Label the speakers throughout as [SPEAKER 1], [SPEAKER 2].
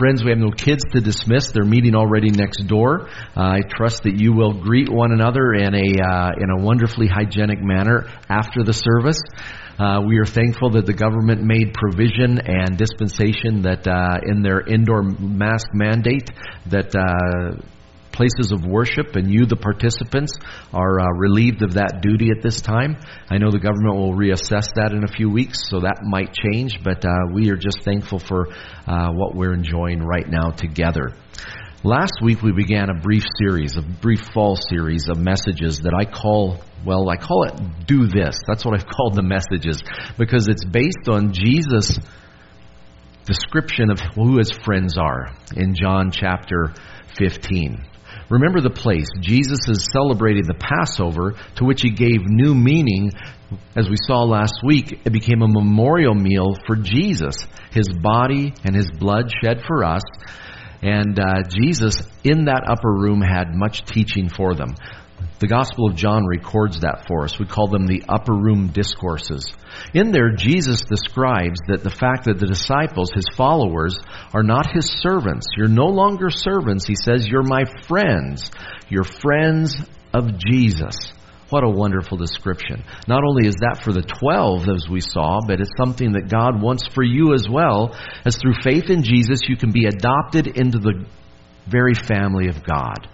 [SPEAKER 1] Friends, we have no kids to dismiss. They're meeting already next door. Uh, I trust that you will greet one another in a uh, in a wonderfully hygienic manner after the service. Uh, we are thankful that the government made provision and dispensation that uh, in their indoor mask mandate that uh, places of worship, and you, the participants, are uh, relieved of that duty at this time. I know the government will reassess that in a few weeks, so that might change, but uh, we are just thankful for uh, what we're enjoying right now together. Last week we began a brief series, a brief fall series of messages that I call, well, I call it Do This. That's what I've called the messages because it's based on Jesus' description of who his friends are in John chapter 15. Remember the place. Jesus is celebrating the Passover to which he gave new meaning. As we saw last week, it became a memorial meal for Jesus, his body and his blood shed for us. And uh, Jesus, in that upper room, had much teaching for them. The Gospel of John records that for us. We call them the upper room discourses. In there, Jesus describes that the fact that the disciples, his followers, are not his servants. You're no longer servants. He says, You're my friends. You're friends of Jesus. What a wonderful description. Not only is that for the 12, as we saw, but it's something that God wants for you as well, as through faith in Jesus, you can be adopted into the very family of God.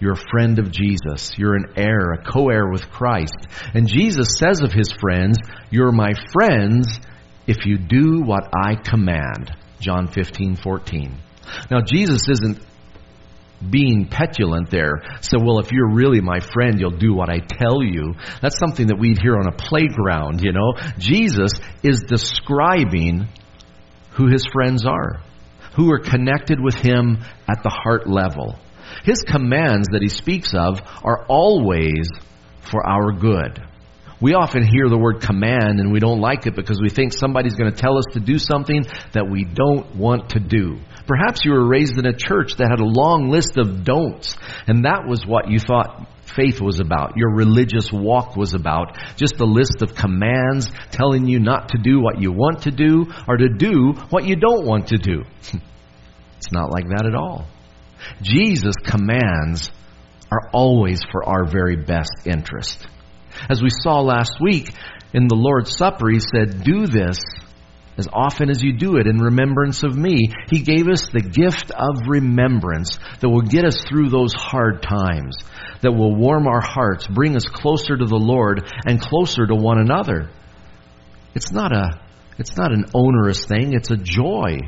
[SPEAKER 1] You're a friend of Jesus. You're an heir, a co heir with Christ. And Jesus says of his friends, You're my friends if you do what I command. John 15, 14. Now, Jesus isn't being petulant there. So, well, if you're really my friend, you'll do what I tell you. That's something that we'd hear on a playground, you know. Jesus is describing who his friends are, who are connected with him at the heart level. His commands that he speaks of are always for our good. We often hear the word command and we don't like it because we think somebody's going to tell us to do something that we don't want to do. Perhaps you were raised in a church that had a long list of don'ts, and that was what you thought faith was about, your religious walk was about. Just a list of commands telling you not to do what you want to do or to do what you don't want to do. it's not like that at all. Jesus' commands are always for our very best interest. As we saw last week in the Lord's Supper, He said, Do this as often as you do it in remembrance of me. He gave us the gift of remembrance that will get us through those hard times, that will warm our hearts, bring us closer to the Lord and closer to one another. It's not a it's not an onerous thing, it's a joy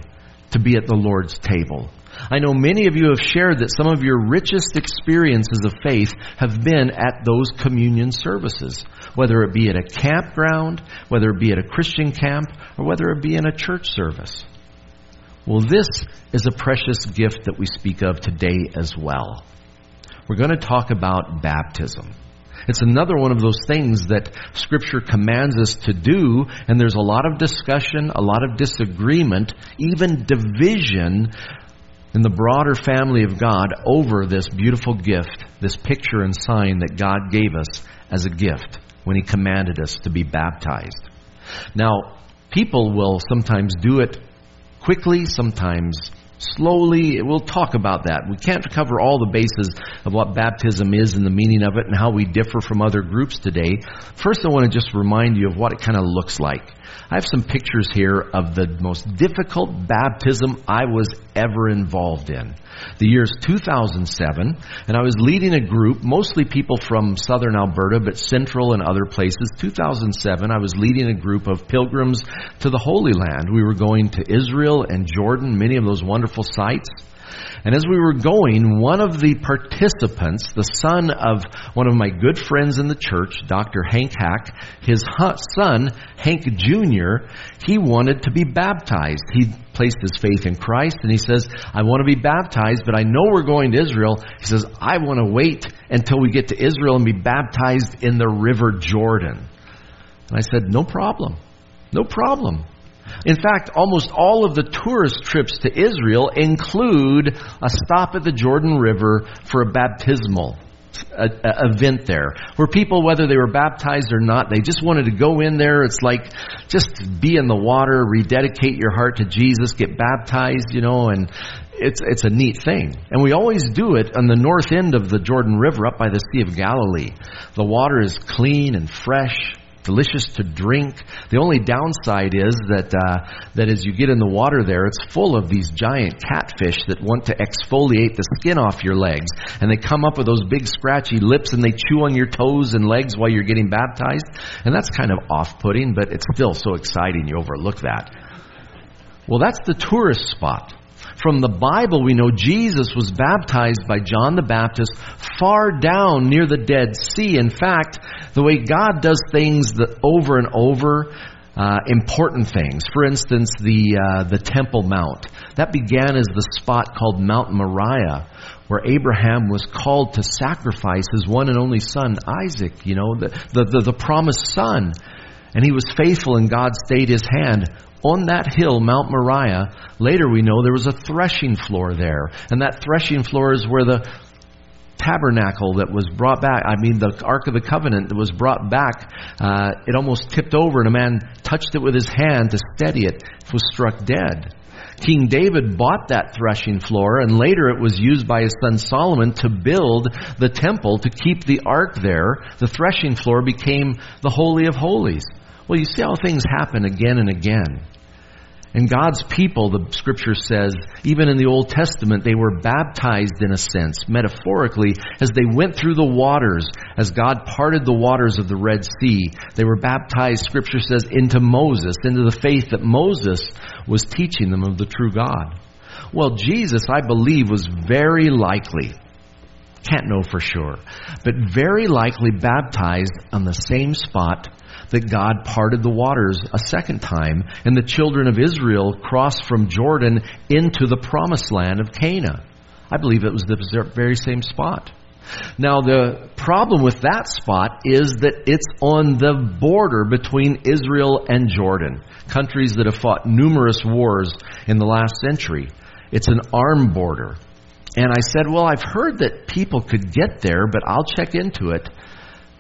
[SPEAKER 1] to be at the Lord's table. I know many of you have shared that some of your richest experiences of faith have been at those communion services, whether it be at a campground, whether it be at a Christian camp, or whether it be in a church service. Well, this is a precious gift that we speak of today as well. We're going to talk about baptism. It's another one of those things that Scripture commands us to do, and there's a lot of discussion, a lot of disagreement, even division in the broader family of God over this beautiful gift, this picture and sign that God gave us as a gift when He commanded us to be baptized. Now, people will sometimes do it quickly, sometimes slowly. We'll talk about that. We can't cover all the bases of what baptism is and the meaning of it and how we differ from other groups today. First, I want to just remind you of what it kind of looks like. I have some pictures here of the most difficult baptism I was ever involved in. The year's 2007, and I was leading a group, mostly people from southern Alberta, but central and other places. 2007, I was leading a group of pilgrims to the Holy Land. We were going to Israel and Jordan, many of those wonderful sites. And as we were going, one of the participants, the son of one of my good friends in the church, Dr. Hank Hack, his son, Hank Jr., he wanted to be baptized. He placed his faith in Christ and he says, I want to be baptized, but I know we're going to Israel. He says, I want to wait until we get to Israel and be baptized in the River Jordan. And I said, No problem. No problem. In fact, almost all of the tourist trips to Israel include a stop at the Jordan River for a baptismal. a, a event there where people, whether they were baptized or not, they just wanted to go in there. It's like just be in the water, rededicate your heart to Jesus, get baptized, you know, and it's it's a neat thing. And we always do it on the north end of the Jordan River, up by the Sea of Galilee. The water is clean and fresh delicious to drink. The only downside is that uh, that as you get in the water there, it's full of these giant catfish that want to exfoliate the skin off your legs, and they come up with those big scratchy lips and they chew on your toes and legs while you're getting baptized, and that's kind of off-putting, but it's still so exciting you overlook that. Well, that's the tourist spot. From the Bible, we know Jesus was baptized by John the Baptist far down near the Dead Sea. In fact, the way God does things that over and over, uh, important things. For instance, the uh, the Temple Mount that began as the spot called Mount Moriah, where Abraham was called to sacrifice his one and only son Isaac. You know, the the, the, the promised son, and he was faithful, and God stayed his hand on that hill, Mount Moriah, later we know there was a threshing floor there. And that threshing floor is where the tabernacle that was brought back, I mean, the Ark of the Covenant that was brought back, uh, it almost tipped over and a man touched it with his hand to steady it, it was struck dead. King David bought that threshing floor, and later it was used by his son Solomon to build the temple to keep the ark there. The threshing floor became the Holy of Holies. Well, you see how things happen again and again. And God's people, the scripture says, even in the Old Testament, they were baptized in a sense, metaphorically, as they went through the waters, as God parted the waters of the Red Sea. They were baptized, scripture says, into Moses, into the faith that Moses was teaching them of the true God. Well, Jesus, I believe, was very likely, can't know for sure, but very likely baptized on the same spot that God parted the waters a second time, and the children of Israel crossed from Jordan into the promised land of Canaan. I believe it was the very same spot. Now, the problem with that spot is that it's on the border between Israel and Jordan, countries that have fought numerous wars in the last century. It's an armed border. And I said, Well, I've heard that people could get there, but I'll check into it.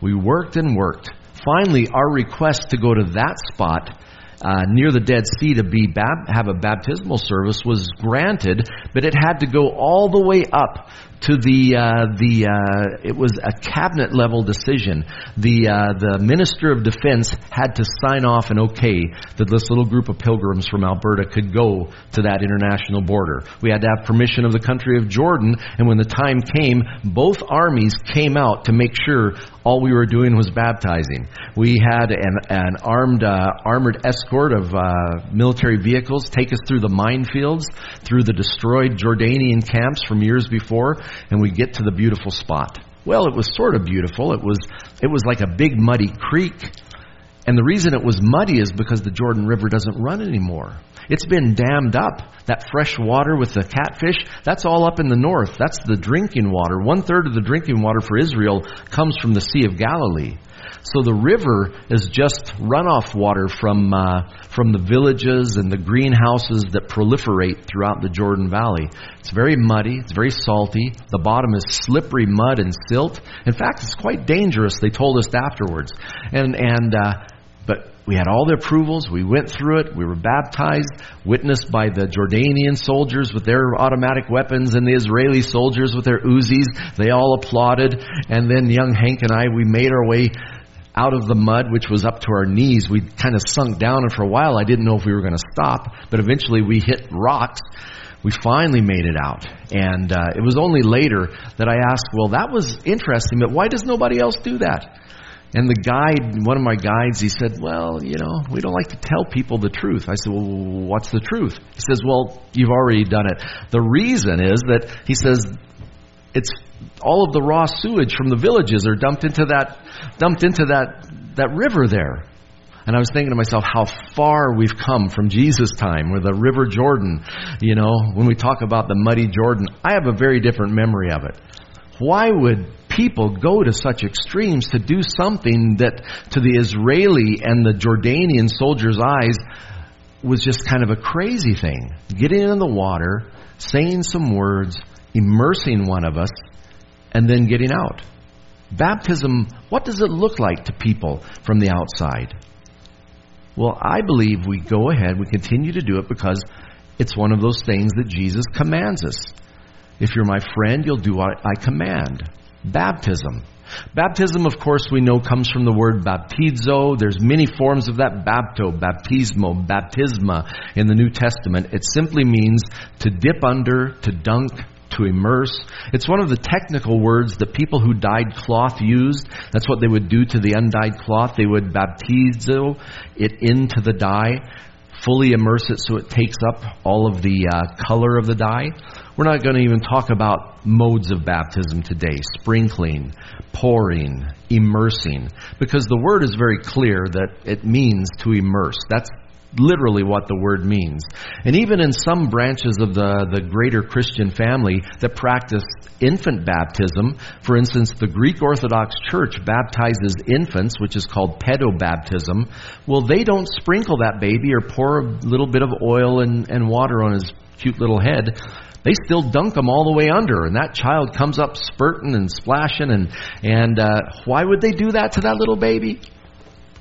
[SPEAKER 1] We worked and worked. Finally, our request to go to that spot uh, near the Dead Sea to be bab- have a baptismal service was granted, but it had to go all the way up to the uh, the uh, it was a cabinet level decision. The uh, the minister of defense had to sign off and okay that this little group of pilgrims from Alberta could go to that international border. We had to have permission of the country of Jordan, and when the time came, both armies came out to make sure all we were doing was baptizing. We had an, an armed uh, armored escort of uh, military vehicles take us through the minefields, through the destroyed Jordanian camps from years before, and we get to the beautiful spot. Well, it was sort of beautiful. It was it was like a big muddy creek. And the reason it was muddy is because the Jordan River doesn't run anymore. It's been dammed up. That fresh water with the catfish, that's all up in the north. That's the drinking water. One third of the drinking water for Israel comes from the Sea of Galilee. So the river is just runoff water from uh, from the villages and the greenhouses that proliferate throughout the Jordan Valley. It's very muddy. It's very salty. The bottom is slippery mud and silt. In fact, it's quite dangerous. They told us afterwards. And and uh, but we had all the approvals. We went through it. We were baptized, witnessed by the Jordanian soldiers with their automatic weapons and the Israeli soldiers with their Uzis. They all applauded. And then young Hank and I, we made our way out of the mud, which was up to our knees. We kind of sunk down, and for a while I didn't know if we were going to stop, but eventually we hit rocks. We finally made it out. And uh, it was only later that I asked, well, that was interesting, but why does nobody else do that? And the guide, one of my guides, he said, Well, you know, we don't like to tell people the truth. I said, Well, what's the truth? He says, Well, you've already done it. The reason is that, he says, it's all of the raw sewage from the villages are dumped into that dumped into that that river there. And I was thinking to myself how far we've come from Jesus' time, where the River Jordan, you know, when we talk about the muddy Jordan, I have a very different memory of it. Why would people go to such extremes to do something that to the Israeli and the Jordanian soldiers' eyes was just kind of a crazy thing? Getting in the water, saying some words, immersing one of us, and then getting out. Baptism, what does it look like to people from the outside? Well, I believe we go ahead, we continue to do it because it's one of those things that Jesus commands us. If you're my friend, you'll do what I command. Baptism. Baptism, of course, we know comes from the word baptizo. There's many forms of that bapto, baptismo, baptisma in the New Testament. It simply means to dip under, to dunk, to immerse. It's one of the technical words that people who dyed cloth used. That's what they would do to the undyed cloth. They would baptizo it into the dye, fully immerse it so it takes up all of the uh, color of the dye. We're not going to even talk about modes of baptism today sprinkling, pouring, immersing, because the word is very clear that it means to immerse. That's literally what the word means. And even in some branches of the, the greater Christian family that practice infant baptism, for instance, the Greek Orthodox Church baptizes infants, which is called pedobaptism. Well, they don't sprinkle that baby or pour a little bit of oil and, and water on his cute little head they still dunk them all the way under, and that child comes up spurting and splashing. And and uh, why would they do that to that little baby?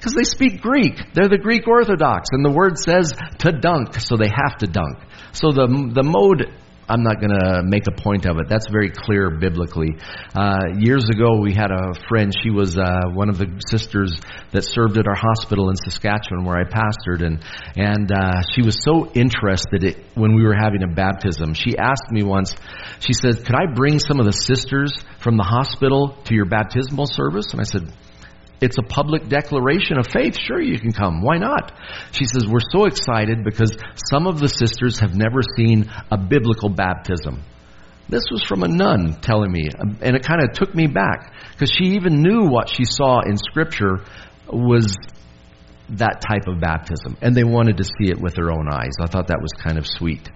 [SPEAKER 1] Because they speak Greek. They're the Greek Orthodox, and the word says to dunk, so they have to dunk. So the, the mode I'm not going to make a point of it. That's very clear biblically. Uh, years ago, we had a friend. She was uh, one of the sisters that served at our hospital in Saskatchewan, where I pastored, and and uh, she was so interested in, when we were having a baptism. She asked me once. She said, "Could I bring some of the sisters from the hospital to your baptismal service?" And I said, it's a public declaration of faith. Sure, you can come. Why not? She says, We're so excited because some of the sisters have never seen a biblical baptism. This was from a nun telling me, and it kind of took me back because she even knew what she saw in Scripture was that type of baptism, and they wanted to see it with their own eyes. I thought that was kind of sweet.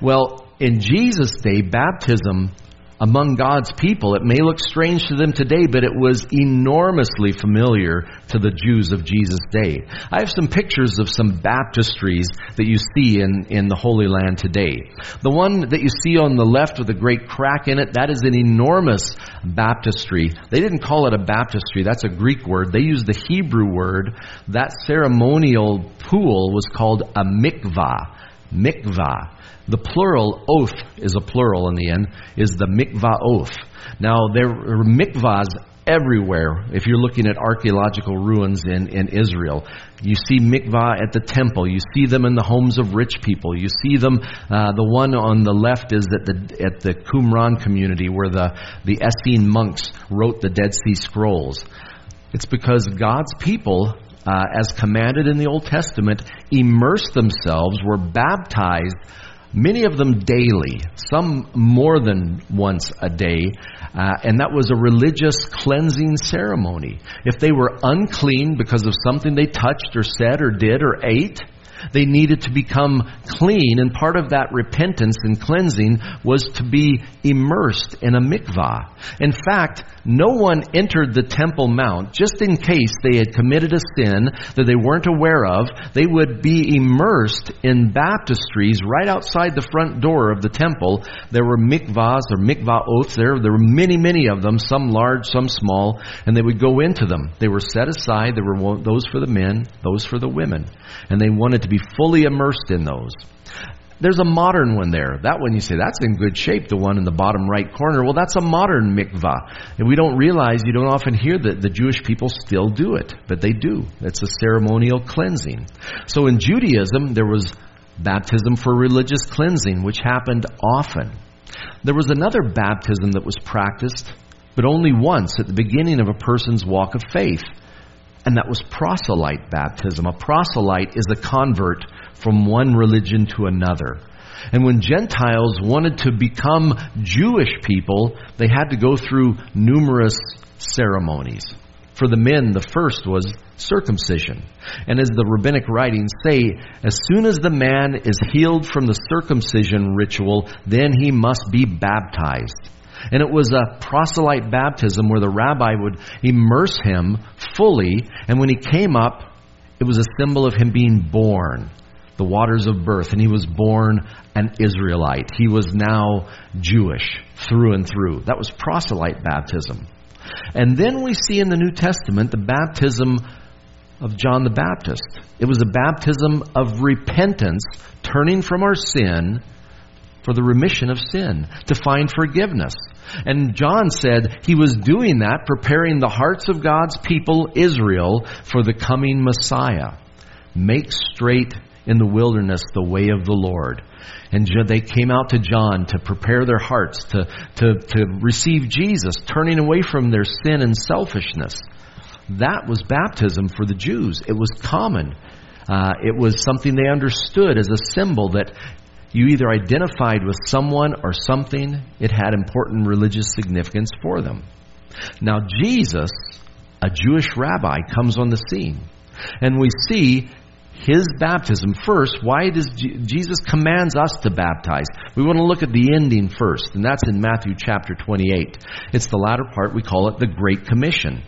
[SPEAKER 1] Well, in Jesus' day, baptism among God's people. It may look strange to them today, but it was enormously familiar to the Jews of Jesus' day. I have some pictures of some baptistries that you see in, in the Holy Land today. The one that you see on the left with a great crack in it, that is an enormous baptistry. They didn't call it a baptistry, that's a Greek word. They used the Hebrew word. That ceremonial pool was called a mikvah. Mikvah. The plural, oath is a plural in the end, is the mikvah oath. Now, there are mikvahs everywhere. If you're looking at archaeological ruins in, in Israel, you see mikvah at the temple. You see them in the homes of rich people. You see them. Uh, the one on the left is at the at the Qumran community where the the Essene monks wrote the Dead Sea Scrolls. It's because God's people uh, as commanded in the Old Testament, immersed themselves, were baptized many of them daily, some more than once a day, uh, and that was a religious cleansing ceremony. If they were unclean because of something they touched or said or did or ate, they needed to become clean, and part of that repentance and cleansing was to be immersed in a mikvah. In fact, no one entered the Temple Mount just in case they had committed a sin that they weren't aware of. They would be immersed in baptistries right outside the front door of the temple. There were mikvahs or mikvah oaths there. There were many, many of them, some large, some small, and they would go into them. They were set aside. There were those for the men, those for the women. And they wanted to be fully immersed in those. There's a modern one there. That one you say, that's in good shape, the one in the bottom right corner. Well, that's a modern mikvah. And we don't realize, you don't often hear that the Jewish people still do it, but they do. It's a ceremonial cleansing. So in Judaism, there was baptism for religious cleansing, which happened often. There was another baptism that was practiced, but only once at the beginning of a person's walk of faith. And that was proselyte baptism. A proselyte is a convert from one religion to another. And when Gentiles wanted to become Jewish people, they had to go through numerous ceremonies. For the men, the first was circumcision. And as the rabbinic writings say, as soon as the man is healed from the circumcision ritual, then he must be baptized. And it was a proselyte baptism where the rabbi would immerse him fully, and when he came up, it was a symbol of him being born the waters of birth, and he was born an Israelite. He was now Jewish through and through. That was proselyte baptism. And then we see in the New Testament the baptism of John the Baptist. It was a baptism of repentance, turning from our sin for the remission of sin, to find forgiveness. And John said he was doing that, preparing the hearts of God's people, Israel, for the coming Messiah. Make straight in the wilderness the way of the Lord. And they came out to John to prepare their hearts to, to, to receive Jesus, turning away from their sin and selfishness. That was baptism for the Jews. It was common. Uh, it was something they understood as a symbol that you either identified with someone or something, it had important religious significance for them. Now, Jesus, a Jewish rabbi, comes on the scene. And we see his baptism first. Why does Jesus commands us to baptize? We want to look at the ending first, and that's in Matthew chapter 28. It's the latter part, we call it the Great Commission.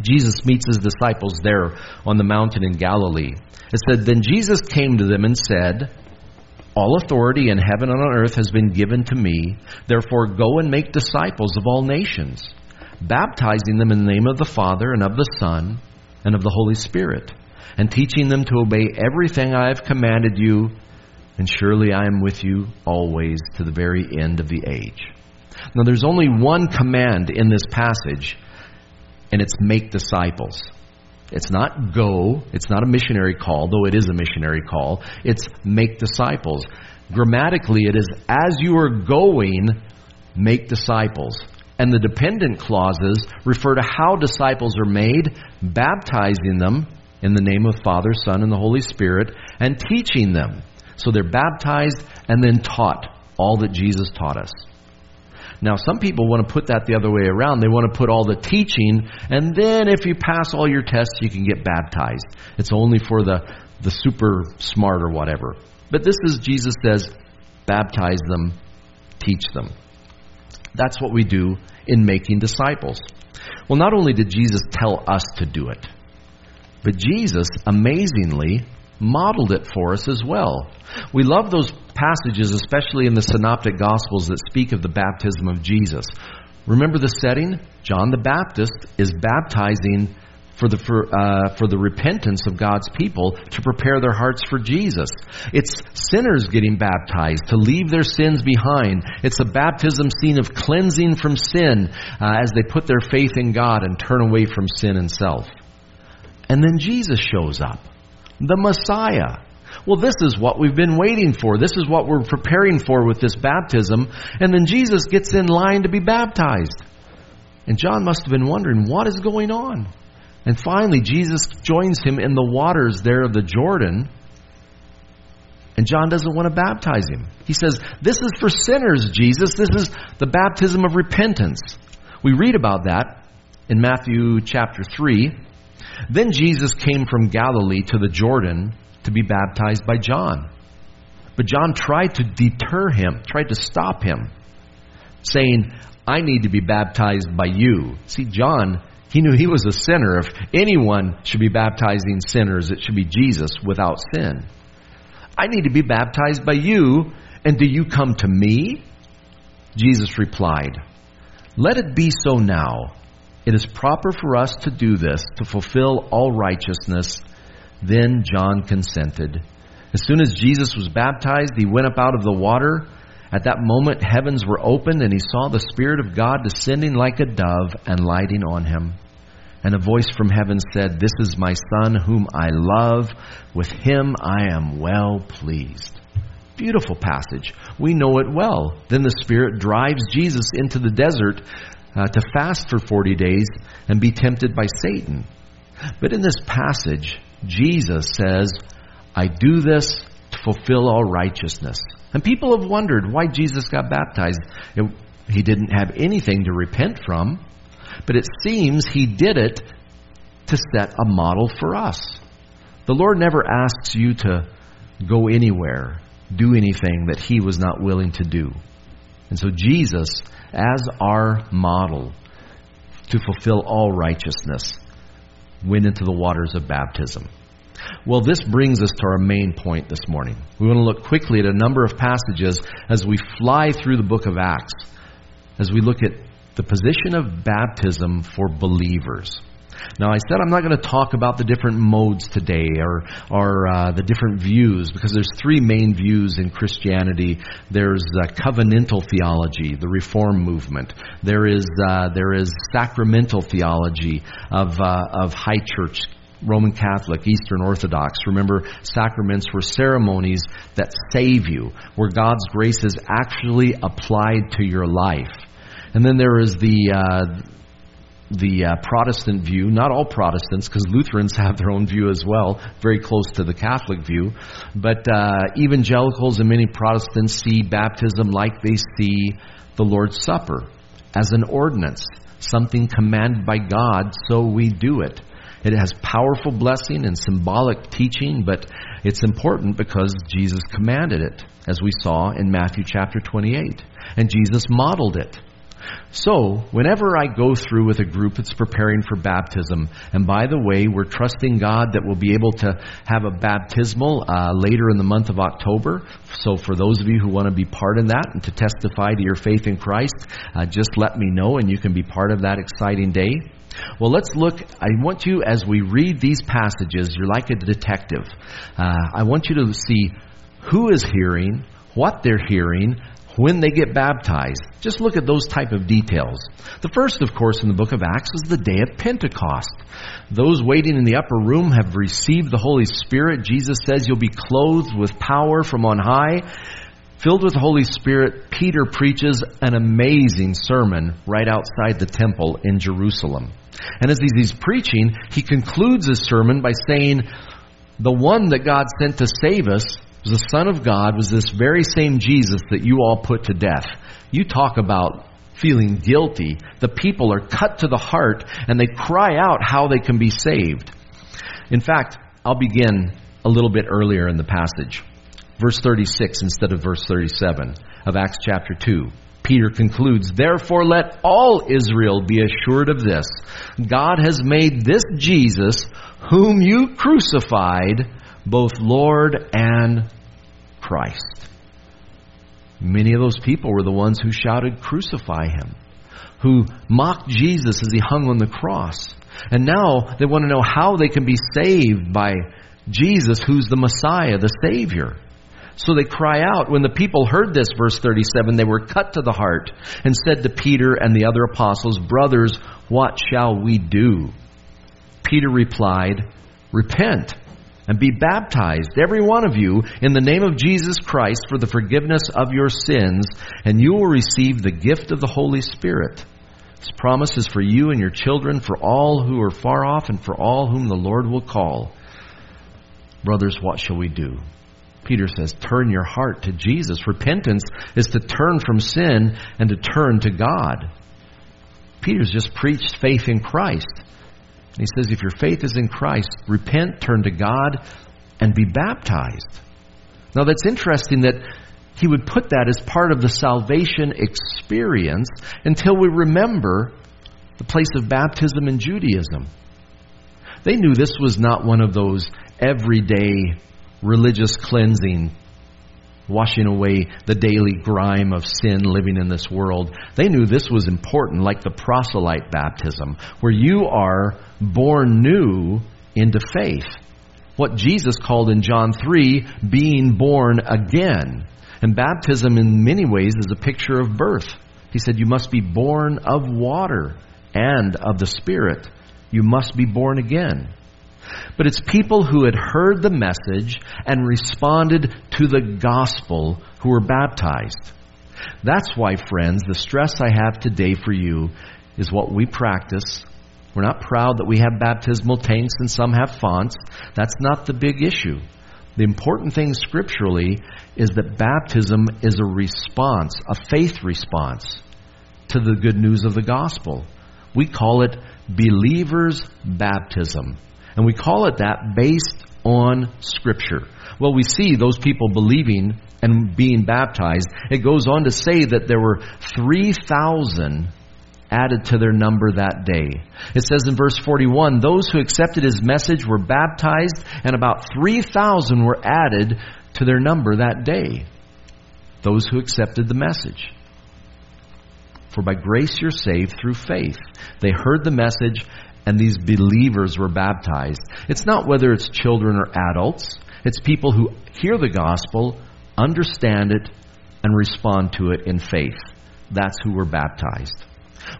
[SPEAKER 1] Jesus meets his disciples there on the mountain in Galilee. It said, Then Jesus came to them and said, All authority in heaven and on earth has been given to me. Therefore, go and make disciples of all nations, baptizing them in the name of the Father and of the Son and of the Holy Spirit, and teaching them to obey everything I have commanded you. And surely I am with you always to the very end of the age. Now, there's only one command in this passage and it's make disciples. It's not go, it's not a missionary call, though it is a missionary call. It's make disciples. Grammatically, it is as you are going, make disciples. And the dependent clauses refer to how disciples are made, baptizing them in the name of Father, Son, and the Holy Spirit, and teaching them. So they're baptized and then taught all that Jesus taught us. Now, some people want to put that the other way around. They want to put all the teaching, and then if you pass all your tests, you can get baptized. It's only for the, the super smart or whatever. But this is, Jesus says, baptize them, teach them. That's what we do in making disciples. Well, not only did Jesus tell us to do it, but Jesus amazingly modeled it for us as well. We love those passages, especially in the synoptic gospels that speak of the baptism of Jesus. Remember the setting? John the Baptist is baptizing for the for, uh, for the repentance of God's people to prepare their hearts for Jesus. It's sinners getting baptized to leave their sins behind. It's a baptism scene of cleansing from sin uh, as they put their faith in God and turn away from sin and self. And then Jesus shows up the Messiah. Well, this is what we've been waiting for. This is what we're preparing for with this baptism. And then Jesus gets in line to be baptized. And John must have been wondering, what is going on? And finally, Jesus joins him in the waters there of the Jordan. And John doesn't want to baptize him. He says, This is for sinners, Jesus. This is the baptism of repentance. We read about that in Matthew chapter 3. Then Jesus came from Galilee to the Jordan to be baptized by John. But John tried to deter him, tried to stop him, saying, I need to be baptized by you. See, John, he knew he was a sinner. If anyone should be baptizing sinners, it should be Jesus without sin. I need to be baptized by you, and do you come to me? Jesus replied, Let it be so now. It is proper for us to do this to fulfill all righteousness. Then John consented. As soon as Jesus was baptized, he went up out of the water. At that moment, heavens were opened, and he saw the Spirit of God descending like a dove and lighting on him. And a voice from heaven said, This is my Son, whom I love. With him I am well pleased. Beautiful passage. We know it well. Then the Spirit drives Jesus into the desert uh, to fast for 40 days and be tempted by Satan. But in this passage, Jesus says, I do this to fulfill all righteousness. And people have wondered why Jesus got baptized. It, he didn't have anything to repent from, but it seems he did it to set a model for us. The Lord never asks you to go anywhere, do anything that he was not willing to do. And so Jesus as our model to fulfill all righteousness went into the waters of baptism. Well, this brings us to our main point this morning. We want to look quickly at a number of passages as we fly through the book of Acts, as we look at the position of baptism for believers. Now, I said I'm not going to talk about the different modes today or, or uh, the different views because there's three main views in Christianity. There's uh, covenantal theology, the Reform movement. There is uh, there is sacramental theology of uh, of High Church Roman Catholic, Eastern Orthodox. Remember, sacraments were ceremonies that save you, where God's grace is actually applied to your life. And then there is the uh, the uh, Protestant view, not all Protestants, because Lutherans have their own view as well, very close to the Catholic view, but uh, evangelicals and many Protestants see baptism like they see the Lord's Supper as an ordinance, something commanded by God, so we do it. It has powerful blessing and symbolic teaching, but it's important because Jesus commanded it, as we saw in Matthew chapter 28. And Jesus modeled it. So, whenever I go through with a group that's preparing for baptism, and by the way, we're trusting God that we'll be able to have a baptismal uh, later in the month of October. So, for those of you who want to be part in that and to testify to your faith in Christ, uh, just let me know and you can be part of that exciting day. Well, let's look. I want you, as we read these passages, you're like a detective. Uh, I want you to see who is hearing, what they're hearing, when they get baptized. Just look at those type of details. The first, of course, in the book of Acts is the day of Pentecost. Those waiting in the upper room have received the Holy Spirit. Jesus says you'll be clothed with power from on high. Filled with the Holy Spirit, Peter preaches an amazing sermon right outside the temple in Jerusalem. And as he's preaching, he concludes his sermon by saying, The one that God sent to save us was the Son of God, was this very same Jesus that you all put to death. You talk about feeling guilty. The people are cut to the heart and they cry out how they can be saved. In fact, I'll begin a little bit earlier in the passage. Verse 36 instead of verse 37 of Acts chapter 2. Peter concludes, Therefore let all Israel be assured of this. God has made this Jesus, whom you crucified, both Lord and Christ. Many of those people were the ones who shouted, Crucify him, who mocked Jesus as he hung on the cross. And now they want to know how they can be saved by Jesus, who's the Messiah, the Savior. So they cry out. When the people heard this, verse 37, they were cut to the heart and said to Peter and the other apostles, Brothers, what shall we do? Peter replied, Repent and be baptized, every one of you, in the name of Jesus Christ for the forgiveness of your sins, and you will receive the gift of the Holy Spirit. This promise is for you and your children, for all who are far off, and for all whom the Lord will call. Brothers, what shall we do? Peter says, turn your heart to Jesus. Repentance is to turn from sin and to turn to God. Peter's just preached faith in Christ. He says, if your faith is in Christ, repent, turn to God, and be baptized. Now that's interesting that he would put that as part of the salvation experience until we remember the place of baptism in Judaism. They knew this was not one of those everyday religious cleansing washing away the daily grime of sin living in this world. They knew this was important, like the proselyte baptism, where you are born new into faith. What Jesus called in John 3 being born again. And baptism, in many ways, is a picture of birth. He said, You must be born of water and of the Spirit. You must be born again. But it's people who had heard the message and responded to the gospel who were baptized. That's why, friends, the stress I have today for you is what we practice. We're not proud that we have baptismal tanks and some have fonts. That's not the big issue. The important thing scripturally is that baptism is a response, a faith response to the good news of the gospel. We call it believer's baptism. And we call it that based on Scripture. Well, we see those people believing and being baptized. It goes on to say that there were 3,000 added to their number that day. It says in verse 41 those who accepted his message were baptized, and about 3,000 were added to their number that day. Those who accepted the message. For by grace you're saved through faith. They heard the message, and these believers were baptized. It's not whether it's children or adults, it's people who hear the gospel, understand it, and respond to it in faith. That's who were baptized.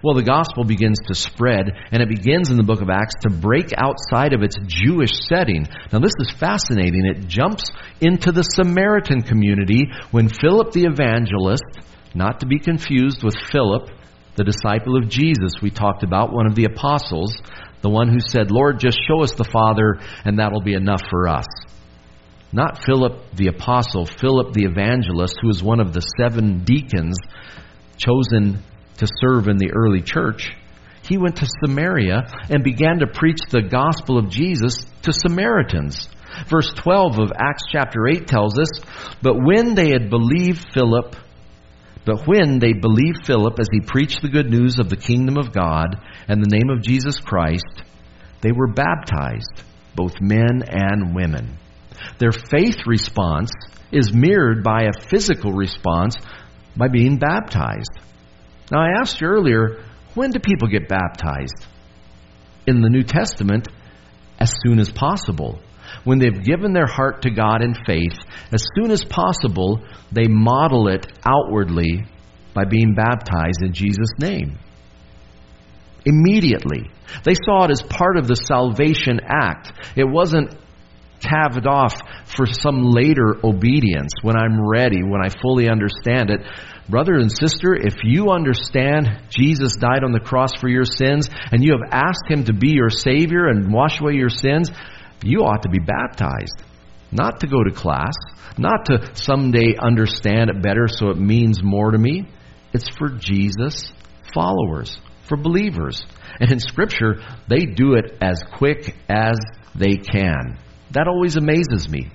[SPEAKER 1] Well, the gospel begins to spread, and it begins in the book of Acts to break outside of its Jewish setting. Now, this is fascinating. It jumps into the Samaritan community when Philip the evangelist, not to be confused with Philip, the disciple of Jesus we talked about, one of the apostles, the one who said, Lord, just show us the Father, and that'll be enough for us. Not Philip the apostle, Philip the evangelist, who was one of the seven deacons chosen to serve in the early church, he went to Samaria and began to preach the gospel of Jesus to Samaritans. Verse 12 of Acts chapter 8 tells us, But when they had believed Philip, but when they believed Philip as he preached the good news of the kingdom of God and the name of Jesus Christ, they were baptized, both men and women. Their faith response is mirrored by a physical response by being baptized. Now, I asked you earlier, when do people get baptized? In the New Testament, as soon as possible. When they've given their heart to God in faith, as soon as possible, they model it outwardly by being baptized in Jesus' name. Immediately. They saw it as part of the salvation act. It wasn't calved off for some later obedience when I'm ready, when I fully understand it. Brother and sister, if you understand Jesus died on the cross for your sins and you have asked Him to be your Savior and wash away your sins, you ought to be baptized. Not to go to class, not to someday understand it better so it means more to me. It's for Jesus followers, for believers. And in Scripture, they do it as quick as they can. That always amazes me.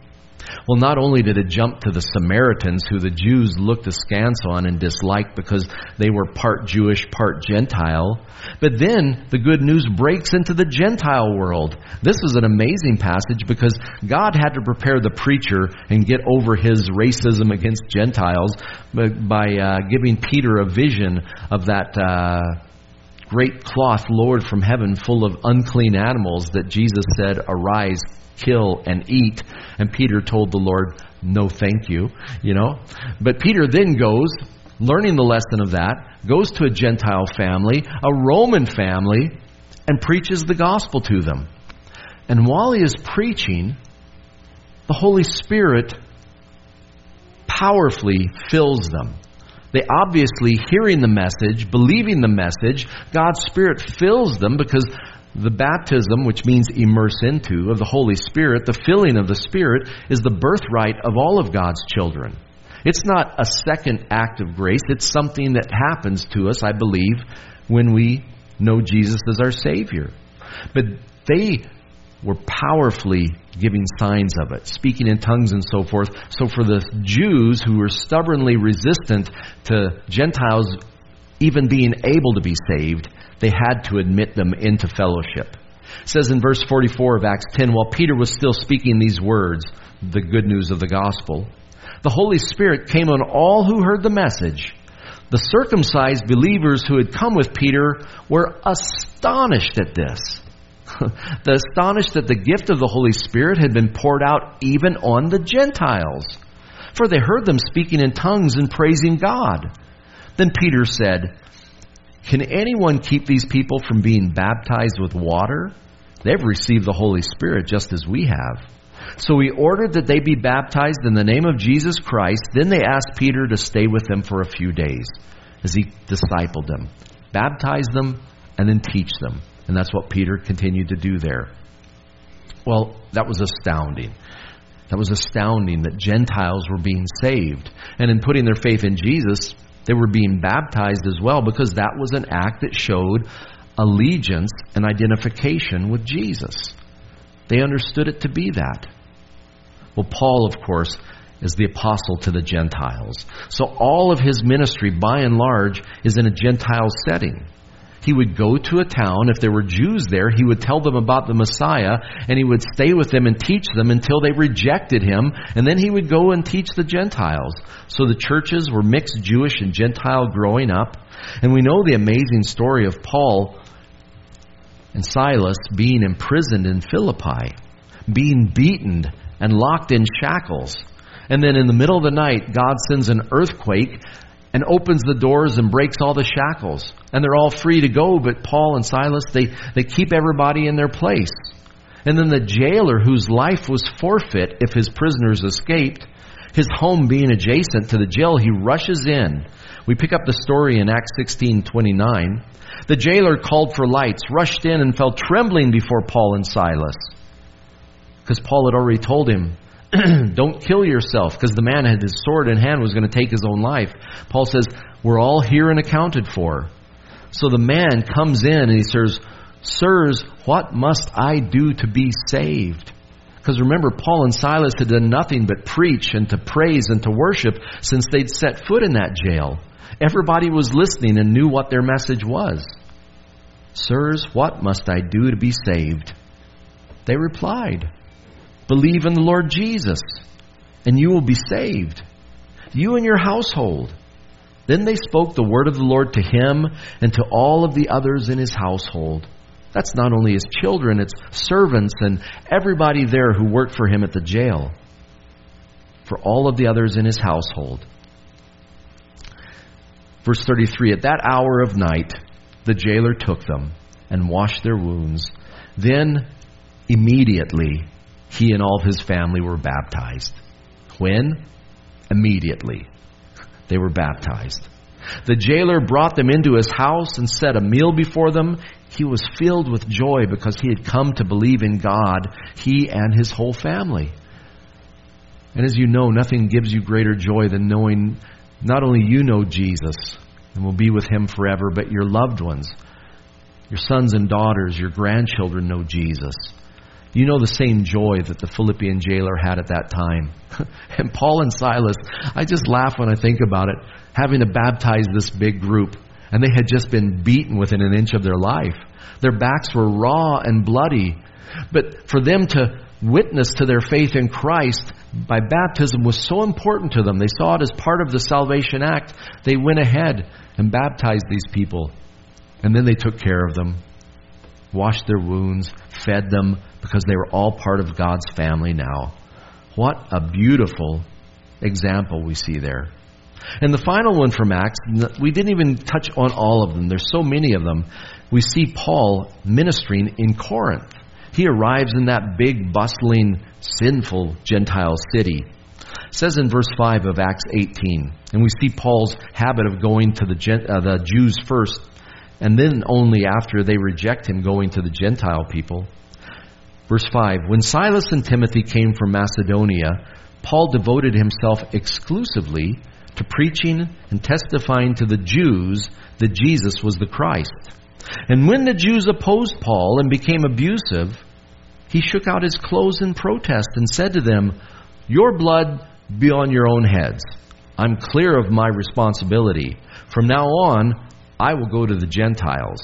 [SPEAKER 1] Well, not only did it jump to the Samaritans, who the Jews looked askance on and disliked because they were part Jewish, part Gentile, but then the good news breaks into the Gentile world. This is an amazing passage because God had to prepare the preacher and get over his racism against Gentiles by uh, giving Peter a vision of that. Uh, great cloth lowered from heaven full of unclean animals that Jesus said, Arise, kill, and eat. And Peter told the Lord, No, thank you. You know? But Peter then goes, learning the lesson of that, goes to a Gentile family, a Roman family, and preaches the gospel to them. And while he is preaching, the Holy Spirit powerfully fills them. They obviously, hearing the message, believing the message, God's Spirit fills them because the baptism, which means immerse into, of the Holy Spirit, the filling of the Spirit, is the birthright of all of God's children. It's not a second act of grace. It's something that happens to us, I believe, when we know Jesus as our Savior. But they were powerfully giving signs of it, speaking in tongues and so forth. So for the Jews who were stubbornly resistant to Gentiles even being able to be saved, they had to admit them into fellowship. It says in verse 44 of Acts 10, while Peter was still speaking these words, the good news of the gospel, the Holy Spirit came on all who heard the message. The circumcised believers who had come with Peter were astonished at this. the astonished that the gift of the Holy Spirit had been poured out even on the Gentiles. For they heard them speaking in tongues and praising God. Then Peter said, can anyone keep these people from being baptized with water? They've received the Holy Spirit just as we have. So he ordered that they be baptized in the name of Jesus Christ. Then they asked Peter to stay with them for a few days as he discipled them, baptize them, and then teach them. And that's what Peter continued to do there. Well, that was astounding. That was astounding that Gentiles were being saved. And in putting their faith in Jesus, they were being baptized as well because that was an act that showed allegiance and identification with Jesus. They understood it to be that. Well, Paul, of course, is the apostle to the Gentiles. So all of his ministry, by and large, is in a Gentile setting. He would go to a town. If there were Jews there, he would tell them about the Messiah, and he would stay with them and teach them until they rejected him, and then he would go and teach the Gentiles. So the churches were mixed Jewish and Gentile growing up. And we know the amazing story of Paul and Silas being imprisoned in Philippi, being beaten and locked in shackles. And then in the middle of the night, God sends an earthquake and opens the doors and breaks all the shackles. And they're all free to go, but Paul and Silas, they, they keep everybody in their place. And then the jailer, whose life was forfeit if his prisoners escaped, his home being adjacent to the jail, he rushes in. We pick up the story in Acts 16:29. The jailer called for lights, rushed in and fell trembling before Paul and Silas. Because Paul had already told him, don't kill yourself because the man had his sword in hand was going to take his own life. Paul says, We're all here and accounted for. So the man comes in and he says, Sirs, what must I do to be saved? Because remember, Paul and Silas had done nothing but preach and to praise and to worship since they'd set foot in that jail. Everybody was listening and knew what their message was. Sirs, what must I do to be saved? They replied, Believe in the Lord Jesus, and you will be saved, you and your household. Then they spoke the word of the Lord to him and to all of the others in his household. That's not only his children, it's servants and everybody there who worked for him at the jail. For all of the others in his household. Verse 33 At that hour of night, the jailer took them and washed their wounds. Then, immediately, he and all of his family were baptized. When? Immediately. They were baptized. The jailer brought them into his house and set a meal before them. He was filled with joy because he had come to believe in God, he and his whole family. And as you know, nothing gives you greater joy than knowing not only you know Jesus and will be with him forever, but your loved ones, your sons and daughters, your grandchildren know Jesus. You know the same joy that the Philippian jailer had at that time. and Paul and Silas, I just laugh when I think about it, having to baptize this big group. And they had just been beaten within an inch of their life. Their backs were raw and bloody. But for them to witness to their faith in Christ by baptism was so important to them. They saw it as part of the salvation act. They went ahead and baptized these people. And then they took care of them, washed their wounds, fed them, because they were all part of God's family now. What a beautiful example we see there. And the final one from Acts, we didn't even touch on all of them. There's so many of them. We see Paul ministering in Corinth. He arrives in that big, bustling, sinful Gentile city. It says in verse 5 of Acts 18, and we see Paul's habit of going to the, uh, the Jews first, and then only after they reject him going to the Gentile people. Verse 5 When Silas and Timothy came from Macedonia, Paul devoted himself exclusively to preaching and testifying to the Jews that Jesus was the Christ. And when the Jews opposed Paul and became abusive, he shook out his clothes in protest and said to them, Your blood be on your own heads. I'm clear of my responsibility. From now on, I will go to the Gentiles.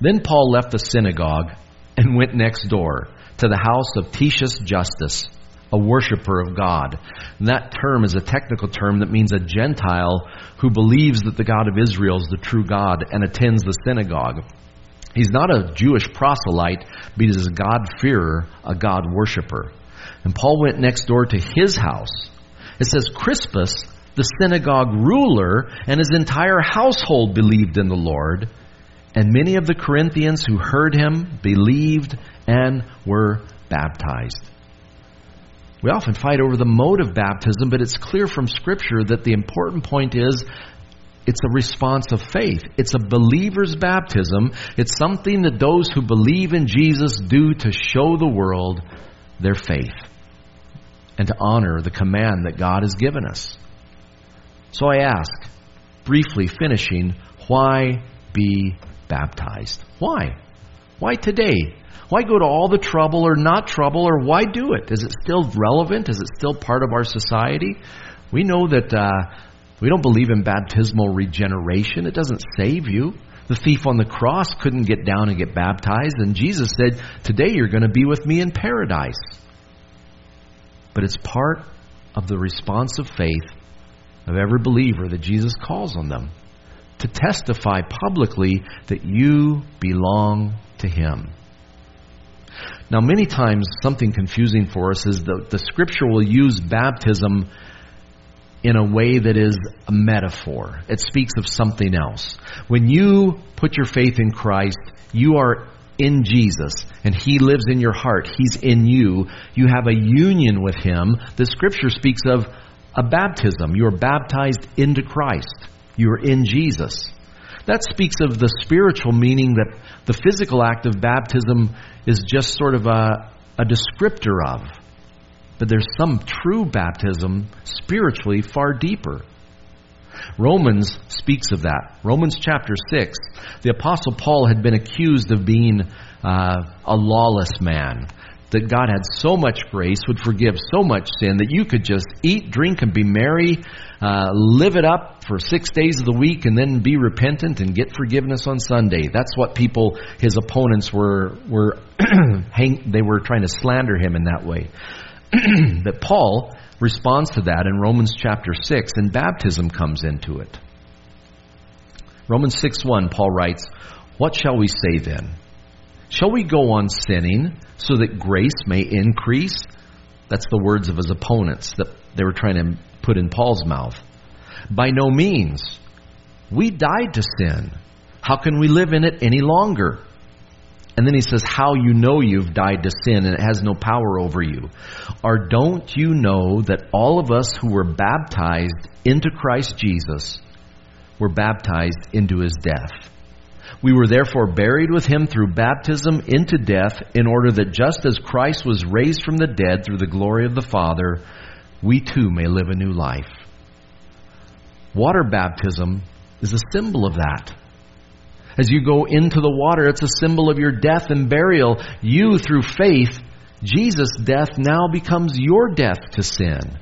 [SPEAKER 1] Then Paul left the synagogue and went next door to the house of Titius Justus, a worshiper of God. And that term is a technical term that means a Gentile who believes that the God of Israel is the true God and attends the synagogue. He's not a Jewish proselyte, but he's a God-fearer, a God worshiper. And Paul went next door to his house. It says Crispus, the synagogue ruler, and his entire household believed in the Lord. And many of the Corinthians who heard him believed and were baptized. We often fight over the mode of baptism, but it's clear from Scripture that the important point is it's a response of faith. It's a believer's baptism. It's something that those who believe in Jesus do to show the world their faith and to honor the command that God has given us. So I ask, briefly finishing, why be baptized. Why? Why today? Why go to all the trouble or not trouble or why do it? Is it still relevant? Is it still part of our society? We know that uh, We don't believe in baptismal regeneration. It doesn't save you. The thief on the cross couldn't get down and get baptized, and Jesus said, Today you're going to be with me in paradise. But it's part of the response of faith of every believer that Jesus calls on them to testify publicly that you belong to Him. Now, many times, something confusing for us is that the Scripture will use baptism in a way that is a metaphor. It speaks of something else. When you put your faith in Christ, you are in Jesus and He lives in your heart. He's in you. You have a union with Him. The Scripture speaks of a baptism. You are baptized into Christ. You are in Jesus. That speaks of the spiritual meaning that the physical act of baptism is just sort of a, a descriptor of. But there's some true baptism spiritually far deeper. Romans speaks of that. Romans chapter 6. The Apostle Paul had been accused of being uh, a lawless man that God had so much grace, would forgive so much sin, that you could just eat, drink, and be merry, uh, live it up for six days of the week, and then be repentant and get forgiveness on Sunday. That's what people, his opponents, were were hang, they were trying to slander him in that way. but Paul responds to that in Romans chapter six, and baptism comes into it. Romans six one, Paul writes, "What shall we say then?" Shall we go on sinning so that grace may increase? That's the words of his opponents that they were trying to put in Paul's mouth. By no means. We died to sin. How can we live in it any longer? And then he says, How you know you've died to sin and it has no power over you. Or don't you know that all of us who were baptized into Christ Jesus were baptized into his death? We were therefore buried with him through baptism into death, in order that just as Christ was raised from the dead through the glory of the Father, we too may live a new life. Water baptism is a symbol of that. As you go into the water, it's a symbol of your death and burial. You, through faith, Jesus' death now becomes your death to sin.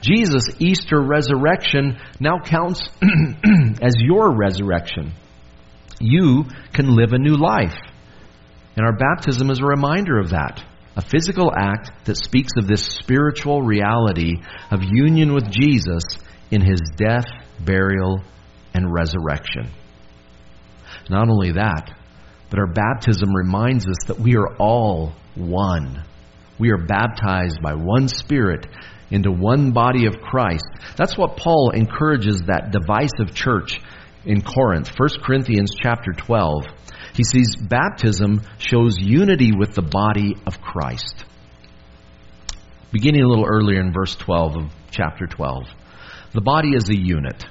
[SPEAKER 1] Jesus' Easter resurrection now counts as your resurrection you can live a new life. And our baptism is a reminder of that. A physical act that speaks of this spiritual reality of union with Jesus in his death, burial, and resurrection. Not only that, but our baptism reminds us that we are all one. We are baptized by one Spirit into one body of Christ. That's what Paul encourages that divisive church in Corinth, 1 Corinthians chapter 12, he sees baptism shows unity with the body of Christ. Beginning a little earlier in verse 12 of chapter 12. The body is a unit,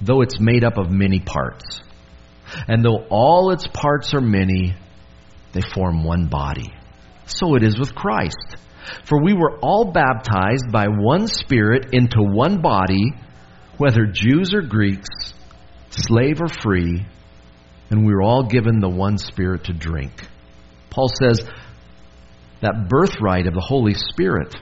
[SPEAKER 1] though it's made up of many parts. And though all its parts are many, they form one body. So it is with Christ. For we were all baptized by one Spirit into one body, whether Jews or Greeks slave or free, and we were all given the one Spirit to drink. Paul says that birthright of the Holy Spirit,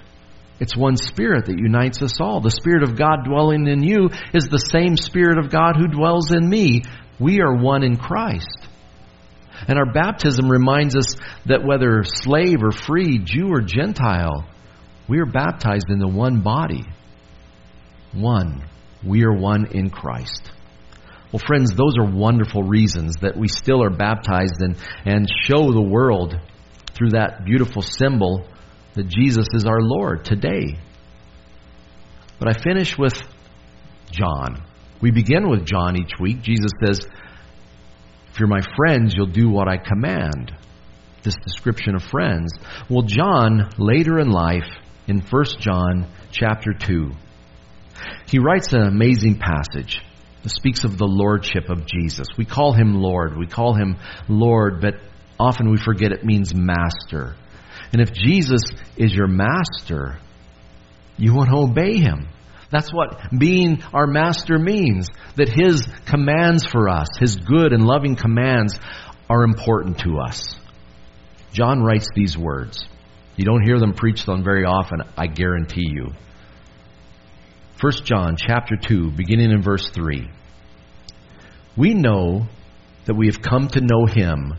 [SPEAKER 1] it's one Spirit that unites us all. The Spirit of God dwelling in you is the same Spirit of God who dwells in me. We are one in Christ. And our baptism reminds us that whether slave or free, Jew or Gentile, we are baptized in the one body. One. We are one in Christ. Well, friends, those are wonderful reasons that we still are baptized and, and show the world through that beautiful symbol that Jesus is our Lord today. But I finish with John. We begin with John each week. Jesus says, If you're my friends, you'll do what I command. This description of friends. Well, John, later in life, in 1 John chapter 2, he writes an amazing passage. Speaks of the lordship of Jesus. We call him Lord. We call him Lord, but often we forget it means master. And if Jesus is your master, you want to obey him. That's what being our master means. That his commands for us, his good and loving commands, are important to us. John writes these words. You don't hear them preached on very often, I guarantee you. 1 John chapter 2, beginning in verse 3. We know that we have come to know him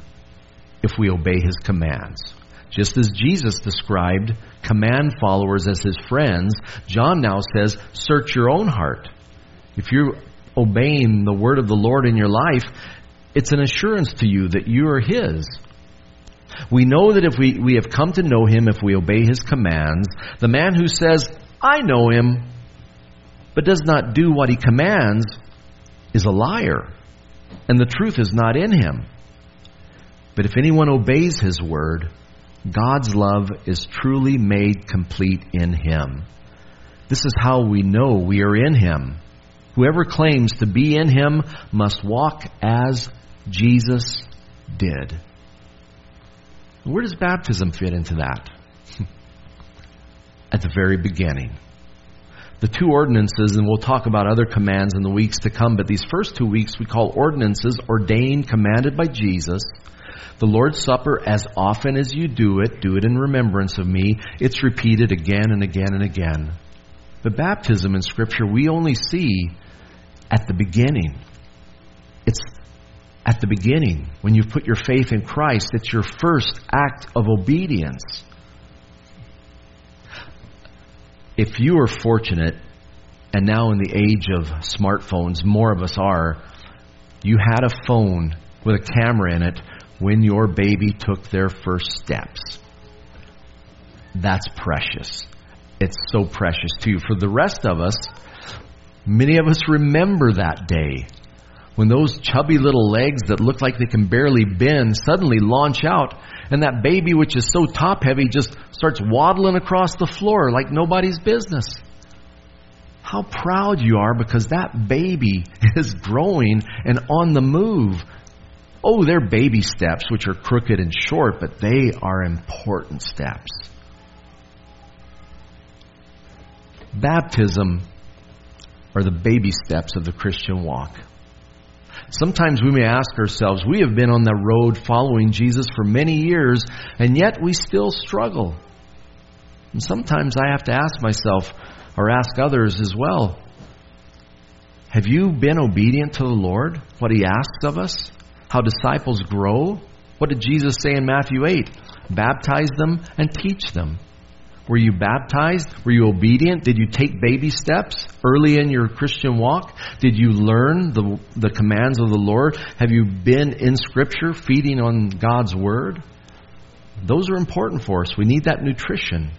[SPEAKER 1] if we obey his commands. Just as Jesus described command followers as his friends, John now says, search your own heart. If you're obeying the word of the Lord in your life, it's an assurance to you that you are his. We know that if we, we have come to know him, if we obey his commands, the man who says, I know him, but does not do what he commands, is a liar, and the truth is not in him. But if anyone obeys his word, God's love is truly made complete in him. This is how we know we are in him. Whoever claims to be in him must walk as Jesus did. Where does baptism fit into that? At the very beginning. The two ordinances, and we'll talk about other commands in the weeks to come, but these first two weeks we call ordinances ordained, commanded by Jesus. The Lord's Supper, as often as you do it, do it in remembrance of me. It's repeated again and again and again. The baptism in Scripture we only see at the beginning. It's at the beginning, when you put your faith in Christ, it's your first act of obedience. If you are fortunate, and now in the age of smartphones, more of us are, you had a phone with a camera in it when your baby took their first steps. That's precious. It's so precious to you. For the rest of us, many of us remember that day when those chubby little legs that look like they can barely bend suddenly launch out and that baby which is so top heavy just starts waddling across the floor like nobody's business. How proud you are because that baby is growing and on the move. Oh, they're baby steps, which are crooked and short, but they are important steps. Baptism are the baby steps of the Christian walk. Sometimes we may ask ourselves, we have been on the road following Jesus for many years, and yet we still struggle. And sometimes I have to ask myself, or ask others as well, have you been obedient to the Lord? What He asks of us? How disciples grow? What did Jesus say in Matthew 8? Baptize them and teach them. Were you baptized? Were you obedient? Did you take baby steps early in your Christian walk? Did you learn the, the commands of the Lord? Have you been in Scripture feeding on God's Word? Those are important for us. We need that nutrition.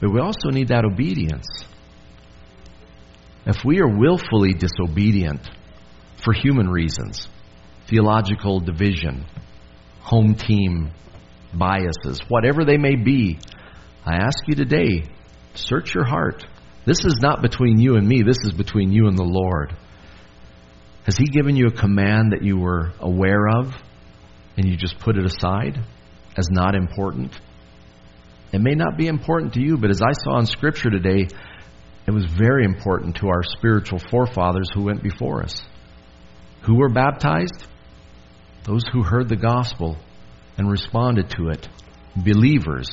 [SPEAKER 1] But we also need that obedience. If we are willfully disobedient for human reasons, theological division, home team biases, whatever they may be, I ask you today, search your heart. This is not between you and me, this is between you and the Lord. Has He given you a command that you were aware of and you just put it aside as not important? It may not be important to you, but as I saw in Scripture today, it was very important to our spiritual forefathers who went before us. Who were baptized? Those who heard the gospel and responded to it. Believers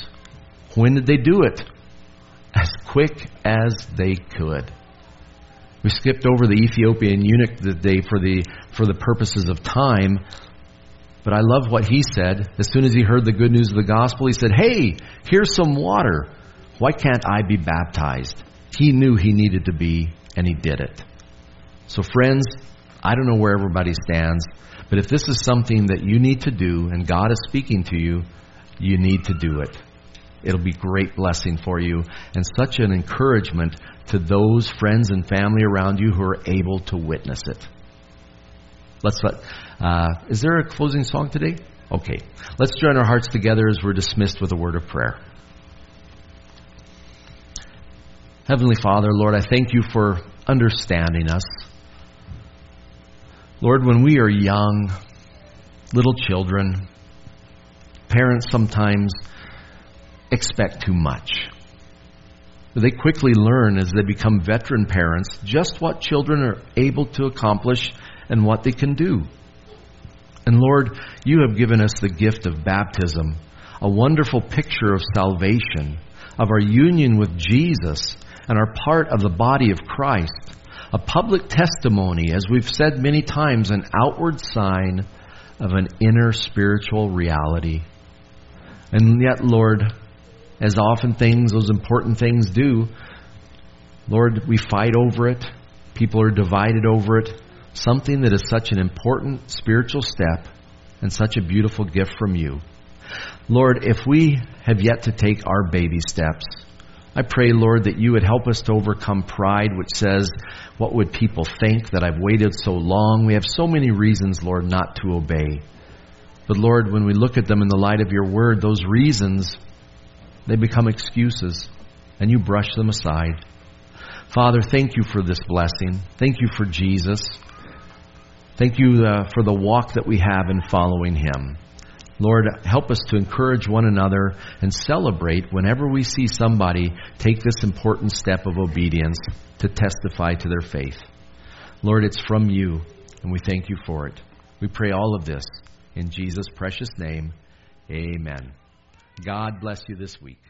[SPEAKER 1] when did they do it? As quick as they could. We skipped over the Ethiopian eunuch today for the, for the purposes of time, but I love what he said. As soon as he heard the good news of the gospel, he said, Hey, here's some water. Why can't I be baptized? He knew he needed to be, and he did it. So, friends, I don't know where everybody stands, but if this is something that you need to do and God is speaking to you, you need to do it. It'll be great blessing for you and such an encouragement to those friends and family around you who are able to witness it. Let's. Uh, is there a closing song today? Okay. Let's join our hearts together as we're dismissed with a word of prayer. Heavenly Father, Lord, I thank you for understanding us. Lord, when we are young, little children, parents sometimes expect too much. They quickly learn as they become veteran parents just what children are able to accomplish and what they can do. And Lord, you have given us the gift of baptism, a wonderful picture of salvation, of our union with Jesus, and are part of the body of Christ. A public testimony, as we've said many times, an outward sign of an inner spiritual reality. And yet, Lord, as often things, those important things do, Lord, we fight over it. People are divided over it. Something that is such an important spiritual step and such a beautiful gift from you. Lord, if we have yet to take our baby steps, I pray, Lord, that you would help us to overcome pride, which says, What would people think that I've waited so long? We have so many reasons, Lord, not to obey. But Lord, when we look at them in the light of your word, those reasons, they become excuses, and you brush them aside. Father, thank you for this blessing. Thank you for Jesus. Thank you uh, for the walk that we have in following him. Lord, help us to encourage one another and celebrate whenever we see somebody take this important step of obedience to testify to their faith. Lord, it's from you, and we thank you for it. We pray all of this in Jesus' precious name. Amen. God bless you this week.